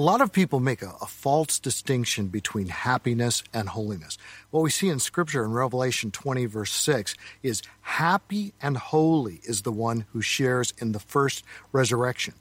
A lot of people make a, a, false distinction between happiness and holiness. What we see in Scripture in Revelation 20, verse 6, is happy and holy is the one who shares in the first resurrection.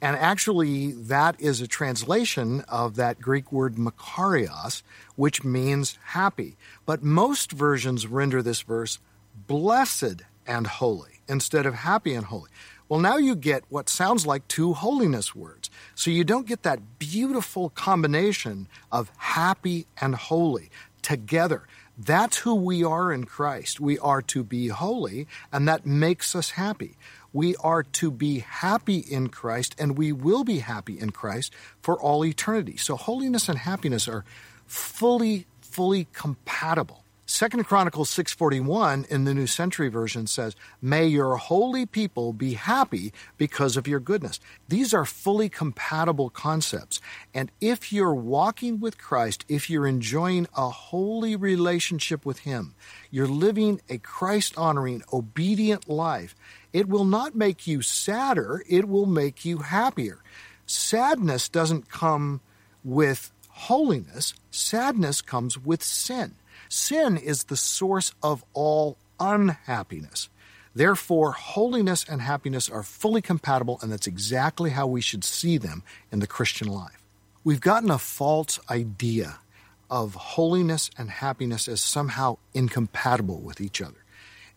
And actually, that is a translation of that Greek word makarios, which means happy. But most versions render this verse blessed and holy instead of happy and holy. Well, now you get what sounds like two holiness words. So you don't get that beautiful combination of happy and holy together. That's who we are in Christ. We are to be holy, and that makes us happy. We are to be happy in Christ, and we will be happy in Christ for all eternity. So holiness and happiness are fully, fully compatible. Second Chronicles 6:41 in the New Century version says, "May your holy people be happy because of your goodness." These are fully compatible concepts. And if you're walking with Christ, if you're enjoying a holy relationship with him, you're living a Christ-honoring, obedient life, it will not make you sadder, it will make you happier. Sadness doesn't come with holiness, sadness comes with sin. Sin is the source of all unhappiness. Therefore, holiness and happiness are fully compatible, and that's exactly how we should see them in the Christian life. We've gotten a false idea of holiness and happiness as somehow incompatible with each other.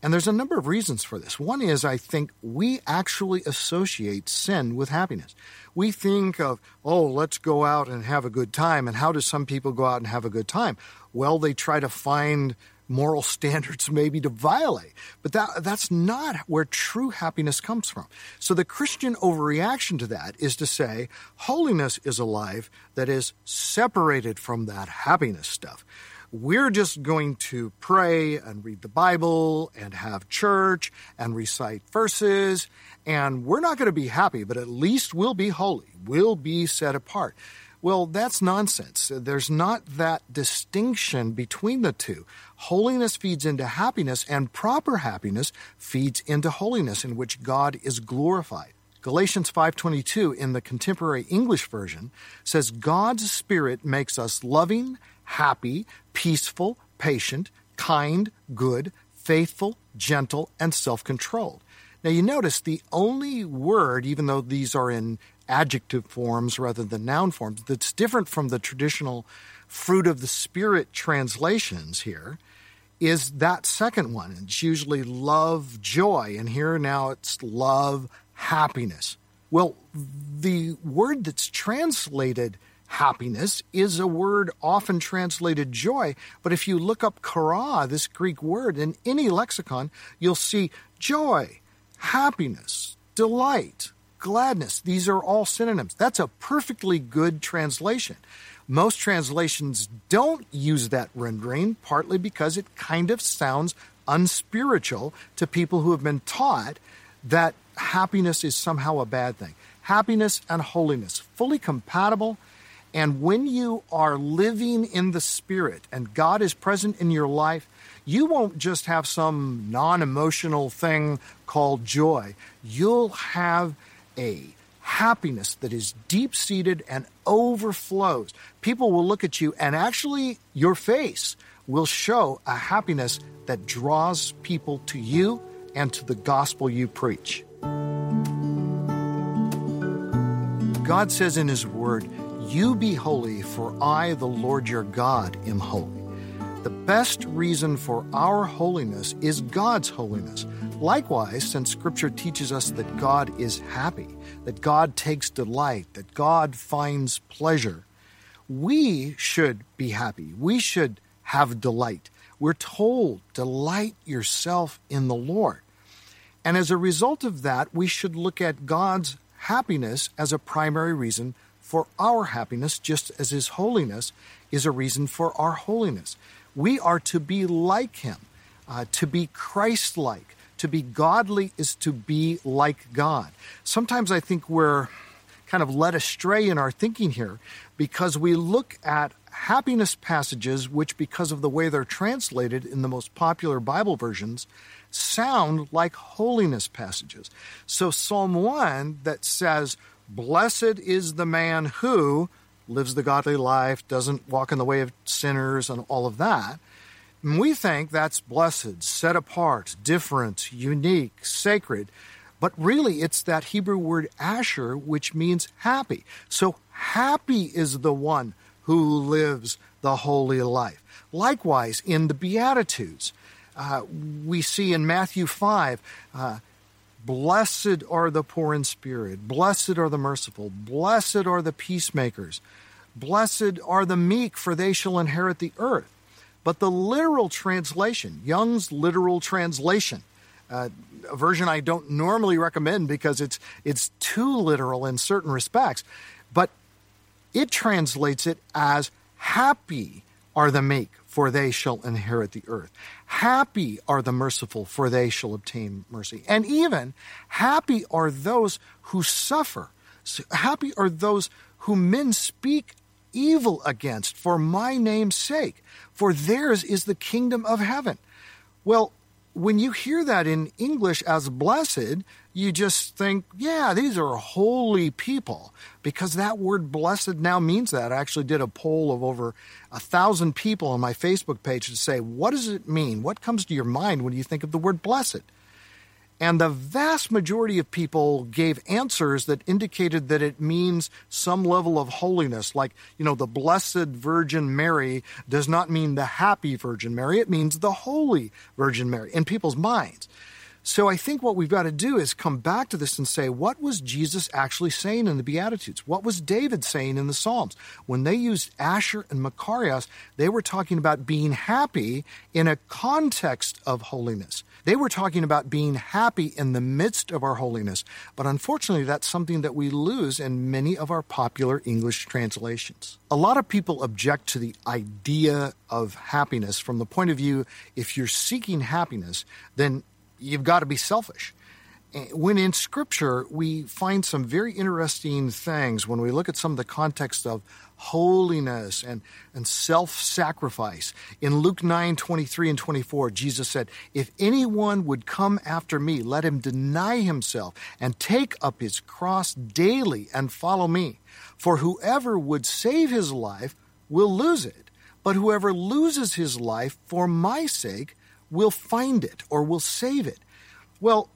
And there's a number of reasons for this. One is I think we actually associate sin with happiness. We think of, oh, let's go out and have a good time. And how do some people go out and have a good time? Well, they try to find moral standards maybe to violate. But that, that's not where true happiness comes from. So the Christian overreaction to that is to say holiness is a life that is separated from that happiness stuff we're just going to pray and read the Bible and have church and recite verses, and we're not going to be happy, but at least we'll be holy. We'll be set apart. Well, that's nonsense. There's not that distinction between the two. Holiness feeds into happiness, and proper happiness feeds into holiness, in which God is glorified. Galatians 5:22 in the contemporary English version says God's spirit makes us loving, happy, peaceful, patient, kind, good, faithful, gentle, and self controlled. Now, you notice the only word, even though these are in adjective forms rather than noun forms, that's different from the traditional fruit of the Spirit translations here is that second one. It's usually love, joy, and here now it's love, happiness. Well, the word that's translated happiness is a word often translated joy, but if you look up chara, this Greek word, in any lexicon, you'll see joy, happiness, delight, gladness. These are all synonyms. That's a perfectly good translation. Most translations don't use that rendering, partly because it kind of sounds unspiritual to people who have been taught that happiness is somehow a bad thing. Happiness and holiness, fully compatible and when you are living in the Spirit and God is present in your life, you won't just have some non emotional thing called joy. You'll have a happiness that is deep seated and overflows. People will look at you, and actually, your face will show a happiness that draws people to you and to the gospel you preach. God says in His Word, you be holy, for I, the Lord your God, am holy. The best reason for our holiness is God's holiness. Likewise, since Scripture teaches us that God is happy, that God takes delight, that God finds pleasure, we should be happy. We should have delight. We're told, delight yourself in the Lord. And as a result of that, we should look at God's happiness as a primary reason for our happiness, just as His holiness is a reason for our holiness. We are to be like Him, uh, to be Christ like. To be godly is to be like God. Sometimes I think we're kind of led astray in our thinking here because we look at happiness passages, which, because of the way they're translated in the most popular Bible versions, sound like holiness passages. So, Psalm 1 that says, Blessed is the man who lives the godly life, doesn't walk in the way of sinners, and all of that. And we think that's blessed, set apart, different, unique, sacred. But really, it's that Hebrew word asher, which means happy. So happy is the one who lives the holy life. Likewise, in the Beatitudes, uh, we see in Matthew 5, uh, Blessed are the poor in spirit, blessed are the merciful, blessed are the peacemakers, blessed are the meek, for they shall inherit the earth. But the literal translation, Young's literal translation, uh, a version I don't normally recommend because it's it's too literal in certain respects, but it translates it as happy are the meek, for they shall inherit the earth. Happy are the merciful, for they shall obtain mercy. And even happy are those who suffer. Happy are those whom men speak evil against for my name's sake, for theirs is the kingdom of heaven. Well, when you hear that in English as blessed, you just think, yeah, these are holy people, because that word blessed now means that. I actually did a poll of over a thousand people on my Facebook page to say, what does it mean? What comes to your mind when you think of the word blessed? And the vast majority of people gave answers that indicated that it means some level of holiness. Like, you know, the Blessed Virgin Mary does not mean the Happy Virgin Mary, it means the Holy Virgin Mary in people's minds. So I think what we've got to do is come back to this and say, what was Jesus actually saying in the Beatitudes? What was David saying in the Psalms? When they used Asher and Makarios, they were talking about being happy in a context of holiness. They were talking about being happy in the midst of our holiness. But unfortunately, that's something that we lose in many of our popular English translations. A lot of people object to the idea of happiness from the point of view if you're seeking happiness, then you've got to be selfish. Eh, when in Scripture, we find some very interesting things when we look at some of the context of holiness and, and self sacrifice. In Luke 9 23 and 24, Jesus said, If anyone would come after me, let him deny himself and take up his cross daily and follow me. For whoever would save his life will lose it, but whoever loses his life for my sake will find it or will save it. Well,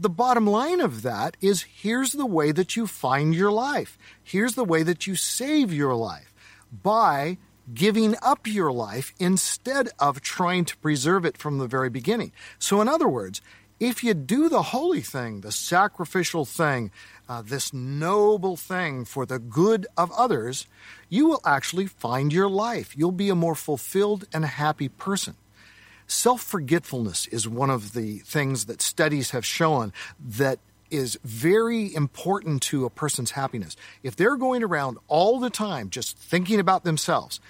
the bottom line of that is here's the way that you find your life. Here's the way that you save your life by giving up your life instead of trying to preserve it from the very beginning. So, in other words, if you do the holy thing, the sacrificial thing, uh, this noble thing for the good of others, you will actually find your life. You'll be a more fulfilled and happy person. Self forgetfulness is one of the things that studies have shown that is very important to a person's happiness. If they're going around all the time just thinking about themselves,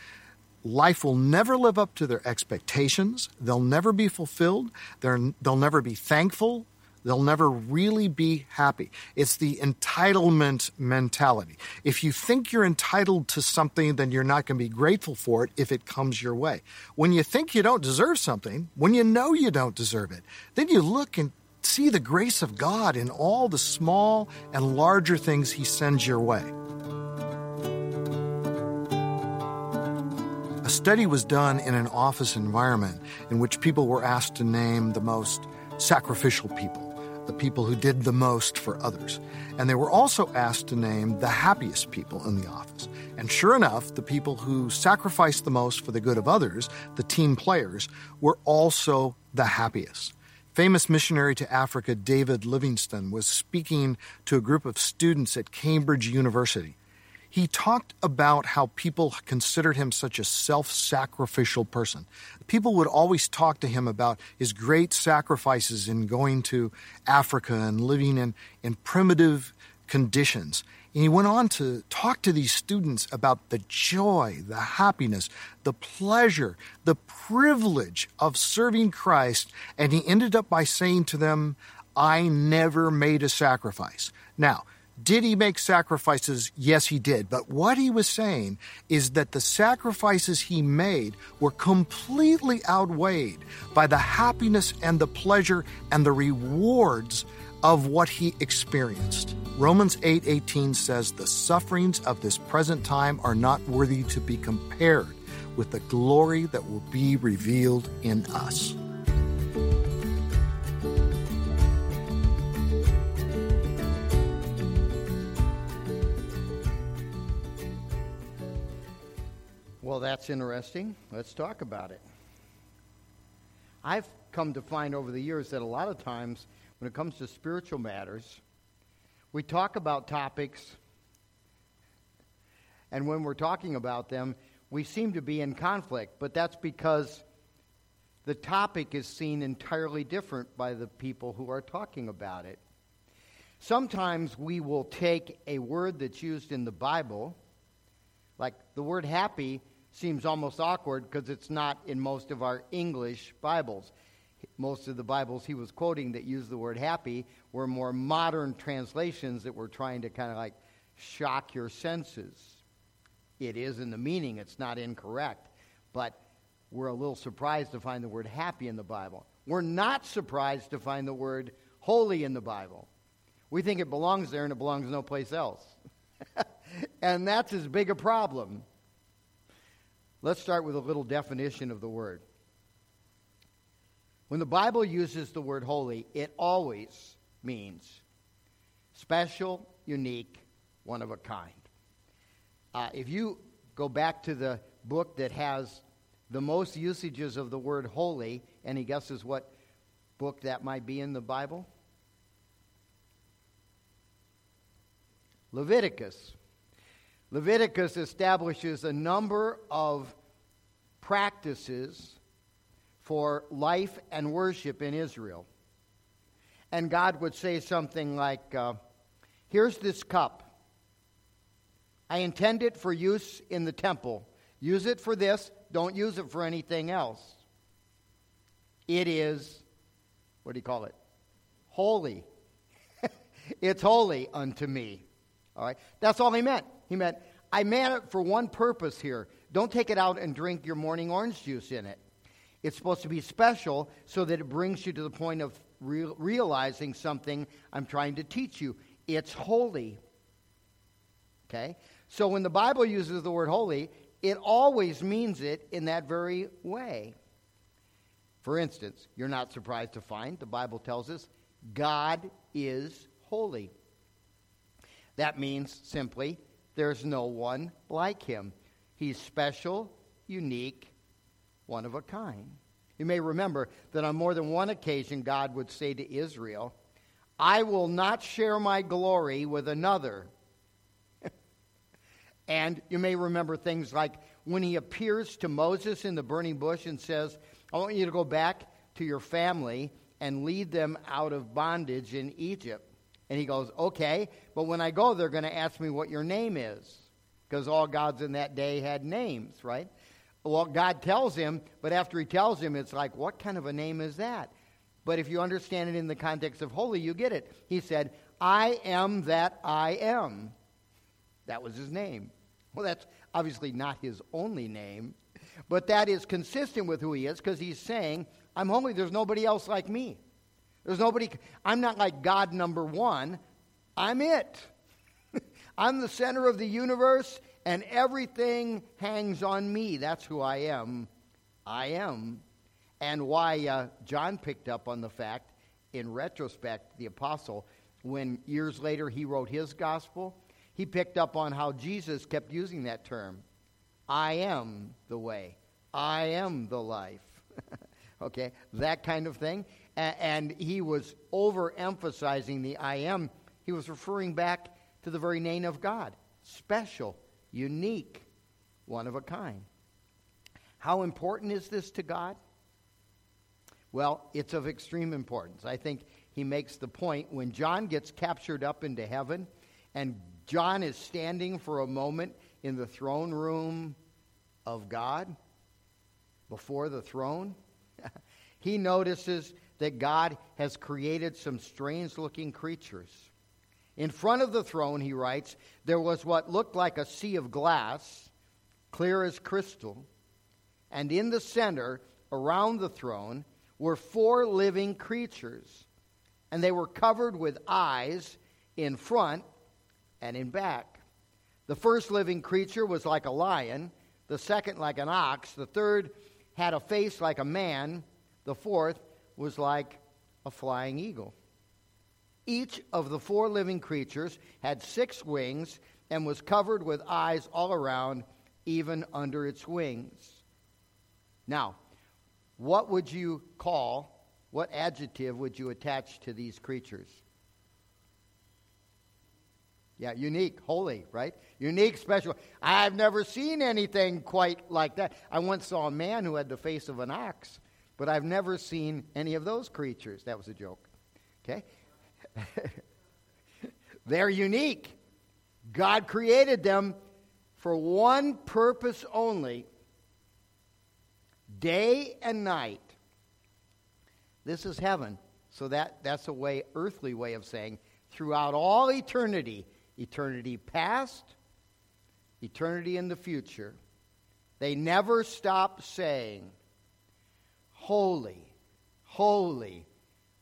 life will never live up to their expectations. They'll never be fulfilled. they they'll never be thankful. They'll never really be happy. It's the entitlement mentality. If you think you're entitled to something, then you're not going to be grateful for it if it comes your way. When you think you don't deserve something, when you know you don't deserve it, then you look and see the grace of God in all the small and larger things He sends your way. A study was done in an office environment in which people were asked to name the most sacrificial people the people who did the most for others. And they were also asked to name the happiest people in the office. And sure enough, the people who sacrificed the most for the good of others, the team players, were also the happiest. Famous missionary to Africa David Livingstone was speaking to a group of students at Cambridge University he talked about how people considered him such a self sacrificial person. People would always talk to him about his great sacrifices in going to Africa and living in, in primitive conditions. And he went on to talk to these students about the joy, the happiness, the pleasure, the privilege of serving Christ. And he ended up by saying to them, I never made a sacrifice. Now, did he make sacrifices? Yes, he did. But what he was saying is that the sacrifices he made were completely outweighed by the happiness and the pleasure and the rewards of what he experienced. Romans 8:18 says the sufferings of this present time are not worthy to be compared with the glory that will be revealed in us. Well, that's interesting. Let's talk about it. I've come to find over the years that a lot of times when it comes to spiritual matters, we talk about topics, and when we're talking about them, we seem to be in conflict, but that's because the topic is seen entirely different by the people who are talking about it. Sometimes we will take a word that's used in the Bible, like the word happy seems almost awkward because it's not in most of our English Bibles. Most of the Bibles he was quoting that use the word happy were more modern translations that were trying to kind of like shock your senses. It is in the meaning, it's not incorrect, but we're a little surprised to find the word happy in the Bible. We're not surprised to find the word holy in the Bible. We think it belongs there and it belongs no place else. and that's as big a problem. Let's start with a little definition of the word. When the Bible uses the word holy, it always means special, unique, one of a kind. Uh, if you go back to the book that has the most usages of the word holy, any guesses what book that might be in the Bible? Leviticus. Leviticus establishes a number of practices for life and worship in Israel. And God would say something like, uh, Here's this cup. I intend it for use in the temple. Use it for this, don't use it for anything else. It is, what do you call it? Holy. it's holy unto me. All right? That's all he meant. He meant, I meant it for one purpose here. Don't take it out and drink your morning orange juice in it. It's supposed to be special so that it brings you to the point of real, realizing something I'm trying to teach you. It's holy. Okay? So when the Bible uses the word holy, it always means it in that very way. For instance, you're not surprised to find the Bible tells us God is holy. That means simply there's no one like him. He's special, unique, one of a kind. You may remember that on more than one occasion, God would say to Israel, I will not share my glory with another. and you may remember things like when he appears to Moses in the burning bush and says, I want you to go back to your family and lead them out of bondage in Egypt. And he goes, Okay, but when I go, they're going to ask me what your name is. Because all gods in that day had names, right? Well, God tells him, but after he tells him, it's like, What kind of a name is that? But if you understand it in the context of holy, you get it. He said, I am that I am. That was his name. Well, that's obviously not his only name, but that is consistent with who he is because he's saying, I'm holy. There's nobody else like me. There's nobody, I'm not like God number one. I'm it. I'm the center of the universe, and everything hangs on me. That's who I am. I am. And why uh, John picked up on the fact, in retrospect, the apostle, when years later he wrote his gospel, he picked up on how Jesus kept using that term I am the way, I am the life. okay, that kind of thing and he was overemphasizing the I am. He was referring back to the very name of God special, unique, one of a kind. How important is this to God? Well, it's of extreme importance. I think he makes the point when John gets captured up into heaven and John is standing for a moment in the throne room of God before the throne. he notices that God has created some strange looking creatures. In front of the throne, he writes, there was what looked like a sea of glass, clear as crystal, and in the center, around the throne, were four living creatures, and they were covered with eyes in front and in back. The first living creature was like a lion, the second like an ox, the third had a face like a man, the fourth was like a flying eagle. Each of the four living creatures had six wings and was covered with eyes all around, even under its wings. Now, what would you call, what adjective would you attach to these creatures? Yeah, unique, holy, right? Unique, special. I've never seen anything quite like that. I once saw a man who had the face of an ox, but I've never seen any of those creatures. That was a joke. Okay? They're unique. God created them for one purpose only day and night. This is heaven. So that, that's a way, earthly way of saying throughout all eternity, eternity past, eternity in the future, they never stop saying, Holy, holy,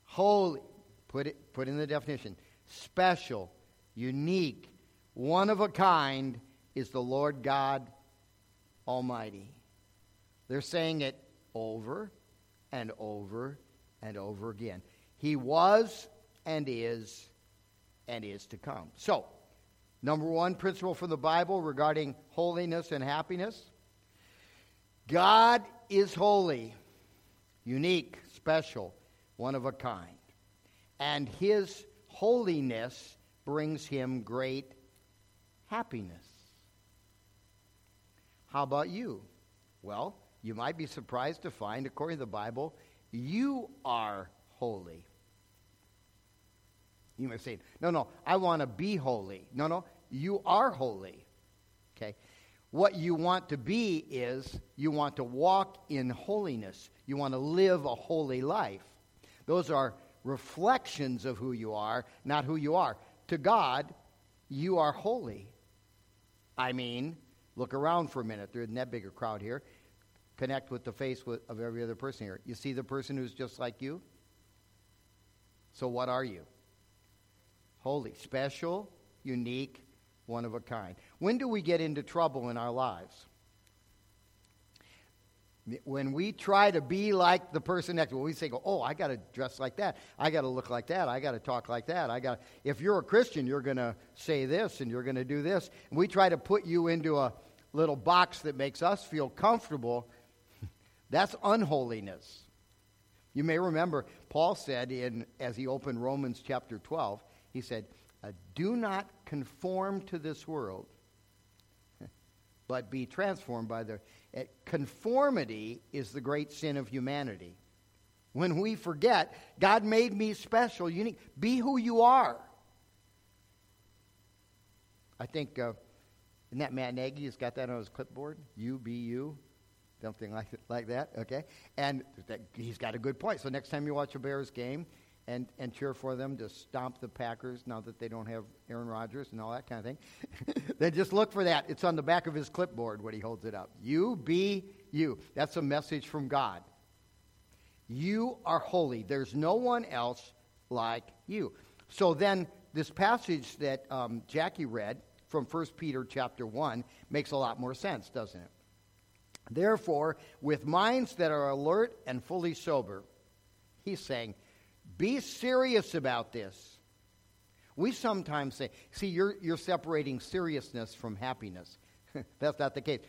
holy. Put it put in the definition. Special, unique, one of a kind is the Lord God Almighty. They're saying it over and over and over again. He was and is and is to come. So, number one principle from the Bible regarding holiness and happiness God is holy, unique, special, one of a kind. And his holiness brings him great happiness. How about you? Well, you might be surprised to find, according to the Bible, you are holy. You may say, no, no, I want to be holy. No, no, you are holy. Okay? What you want to be is you want to walk in holiness. You want to live a holy life. Those are reflections of who you are, not who you are. To God, you are holy. I mean, look around for a minute. There isn't that big crowd here connect with the face of every other person here. You see the person who's just like you? So, what are you? Holy, special, unique, one of a kind. When do we get into trouble in our lives? When we try to be like the person next to us, we say, "Oh, I got to dress like that. I got to look like that. I got to talk like that. I got." If you're a Christian, you're going to say this and you're going to do this. And we try to put you into a little box that makes us feel comfortable that's unholiness. You may remember Paul said in as he opened Romans chapter 12, he said, uh, "Do not conform to this world, but be transformed by the conformity is the great sin of humanity. When we forget, God made me special, unique. Be who you are. I think, uh, isn't that Matt Nagy has got that on his clipboard? You be you something like, like that, okay? And that, he's got a good point. So next time you watch a Bears game and, and cheer for them to stomp the Packers now that they don't have Aaron Rodgers and all that kind of thing, then just look for that. It's on the back of his clipboard when he holds it up. You be you. That's a message from God. You are holy. There's no one else like you. So then this passage that um, Jackie read from 1 Peter chapter 1 makes a lot more sense, doesn't it? Therefore, with minds that are alert and fully sober, he's saying, be serious about this. We sometimes say, see, you're, you're separating seriousness from happiness. That's not the case.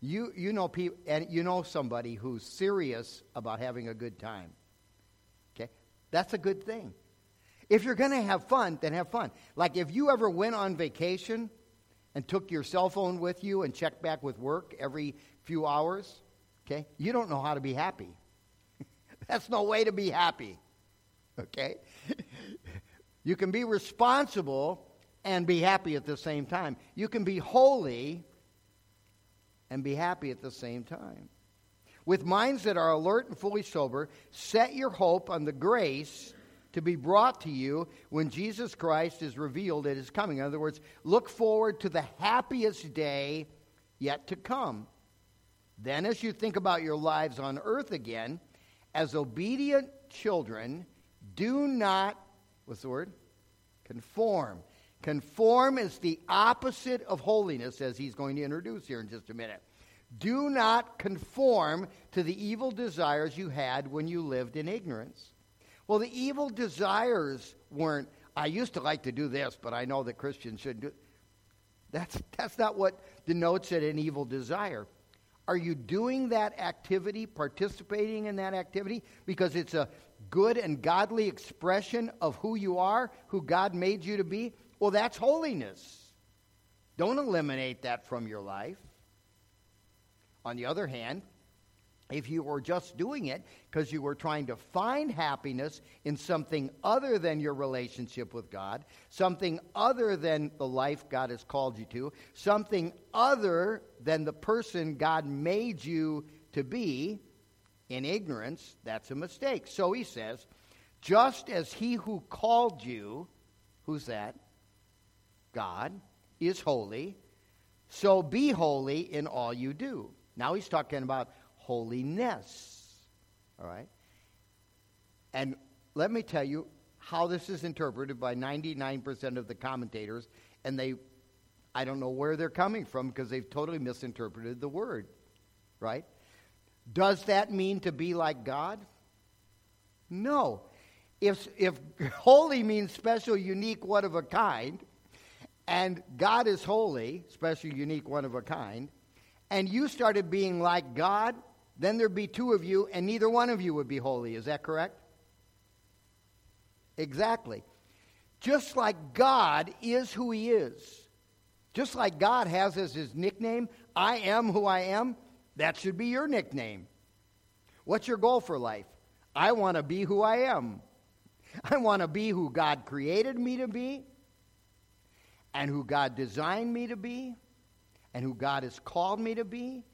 You, you, know people, and you know somebody who's serious about having a good time. Okay? That's a good thing. If you're going to have fun, then have fun. Like if you ever went on vacation and took your cell phone with you and checked back with work every few hours, okay, you don't know how to be happy. That's no way to be happy, okay? you can be responsible and be happy at the same time. You can be holy and be happy at the same time. With minds that are alert and fully sober, set your hope on the grace to be brought to you when Jesus Christ is revealed at his coming. In other words, look forward to the happiest day yet to come. Then, as you think about your lives on earth again, as obedient children, do not, what's the word? Conform. Conform is the opposite of holiness, as he's going to introduce here in just a minute. Do not conform to the evil desires you had when you lived in ignorance. Well, the evil desires weren't, I used to like to do this, but I know that Christians shouldn't do that's, that's not what denotes it an evil desire. Are you doing that activity, participating in that activity, because it's a good and godly expression of who you are, who God made you to be? Well, that's holiness. Don't eliminate that from your life. On the other hand, if you were just doing it because you were trying to find happiness in something other than your relationship with God, something other than the life God has called you to, something other than the person God made you to be, in ignorance, that's a mistake. So he says, just as he who called you, who's that? God, is holy, so be holy in all you do. Now he's talking about holiness. All right? And let me tell you how this is interpreted by 99% of the commentators, and they, I don't know where they're coming from because they've totally misinterpreted the word. Right? Does that mean to be like God? No. If, if holy means special, unique, one of a kind, and God is holy, special, unique, one of a kind, and you started being like God, then there'd be two of you, and neither one of you would be holy. Is that correct? Exactly. Just like God is who He is, just like God has as His nickname, I am who I am, that should be your nickname. What's your goal for life? I want to be who I am. I want to be who God created me to be, and who God designed me to be, and who God has called me to be,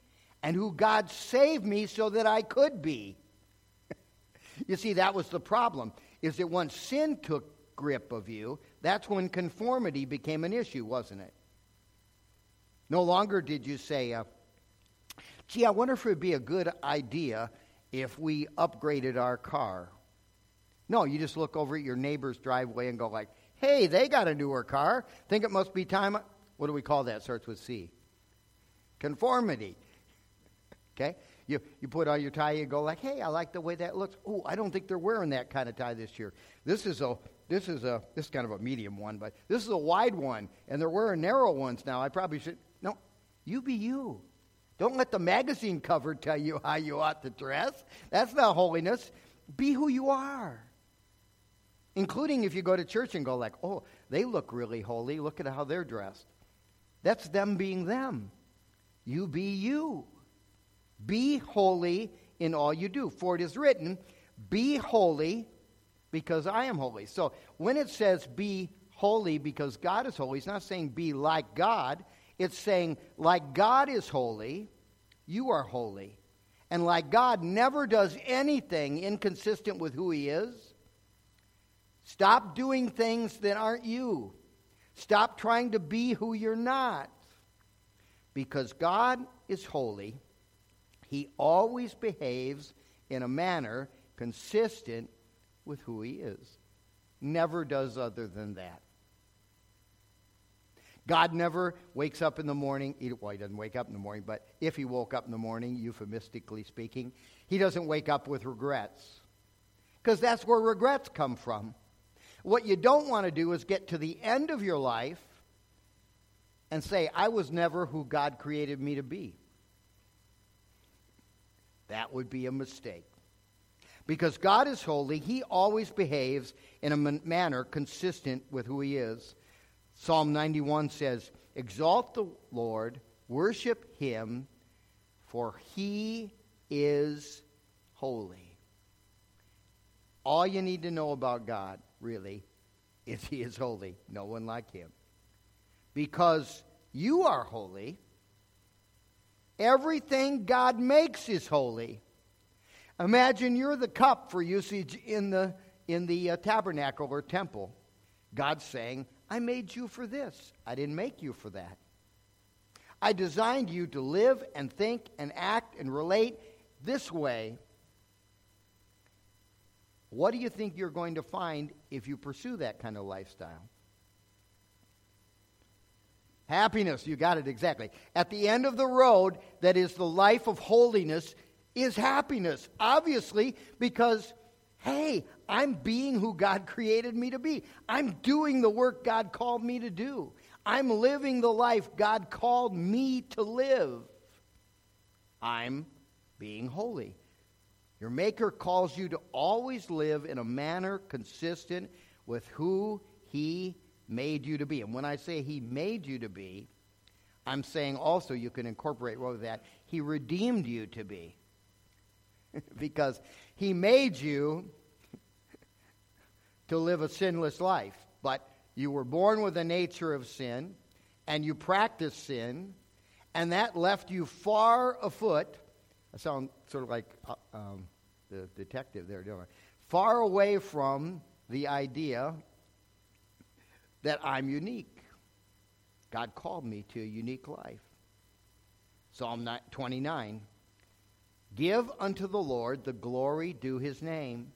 and who God saved me so that I could be. you see, that was the problem, is that once sin took grip of you, that's when conformity became an issue, wasn't it? No longer did you say, uh, gee, I wonder if it would be a good idea if we upgraded our car. No, you just look over at your neighbor's driveway and go like, hey, they got a newer car. Think it must be time. What do we call that? Starts with C. Conformity. Okay? You, you put on your tie, you go like, hey, I like the way that looks. Oh, I don't think they're wearing that kind of tie this year. This is a this is a this is kind of a medium one, but this is a wide one, and they're wearing narrow ones now. I probably should no, you be you. Don't let the magazine cover tell you how you ought to dress. That's not holiness. Be who you are. Including if you go to church and go like, oh, they look really holy. Look at how they're dressed. That's them being them. You be you. Be holy in all you do. For it is written, Be holy because I am holy. So when it says be holy because God is holy, it's not saying be like God. It's saying, like God is holy, you are holy. And like God never does anything inconsistent with who He is, stop doing things that aren't you. Stop trying to be who you're not. Because God is holy he always behaves in a manner consistent with who he is. Never does other than that. God never wakes up in the morning. Well, he doesn't wake up in the morning, but if he woke up in the morning, euphemistically speaking, he doesn't wake up with regrets. Because that's where regrets come from. What you don't want to do is get to the end of your life and say, I was never who God created me to be. That would be a mistake. Because God is holy, He always behaves in a manner consistent with who He is. Psalm 91 says, Exalt the Lord, worship Him, for He is holy. All you need to know about God, really, is He is holy. No one like Him. Because you are holy, Everything God makes is holy. Imagine you're the cup for usage in the, in the uh, tabernacle or temple. God's saying, I made you for this. I didn't make you for that. I designed you to live and think and act and relate this way. What do you think you're going to find if you pursue that kind of lifestyle? Happiness, you got it exactly. At the end of the road, that is the life of holiness, is happiness. Obviously, because hey, I'm being who God created me to be. I'm doing the work God called me to do. I'm living the life God called me to live. I'm being holy. Your Maker calls you to always live in a manner consistent with who He made you to be. And when I say He made you to be, I'm saying also you can incorporate with that He redeemed you to be. because He made you to live a sinless life. But you were born with a nature of sin, and you practiced sin, and that left you far afoot. I sound sort of like uh, um, the detective there, don't I? Far away from the idea that I'm unique. God called me to a unique life. Psalm 29 Give unto the Lord the glory due his name.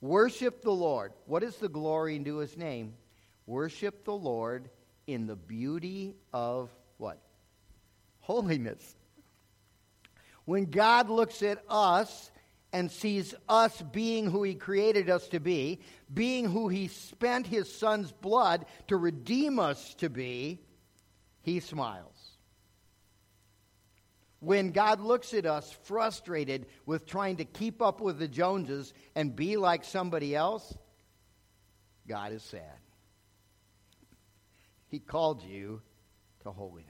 Worship the Lord. What is the glory due his name? Worship the Lord in the beauty of what? Holiness. When God looks at us and sees us being who he created us to be, being who he spent his son's blood to redeem us to be, he smiles. When God looks at us frustrated with trying to keep up with the Joneses and be like somebody else, God is sad. He called you to holiness.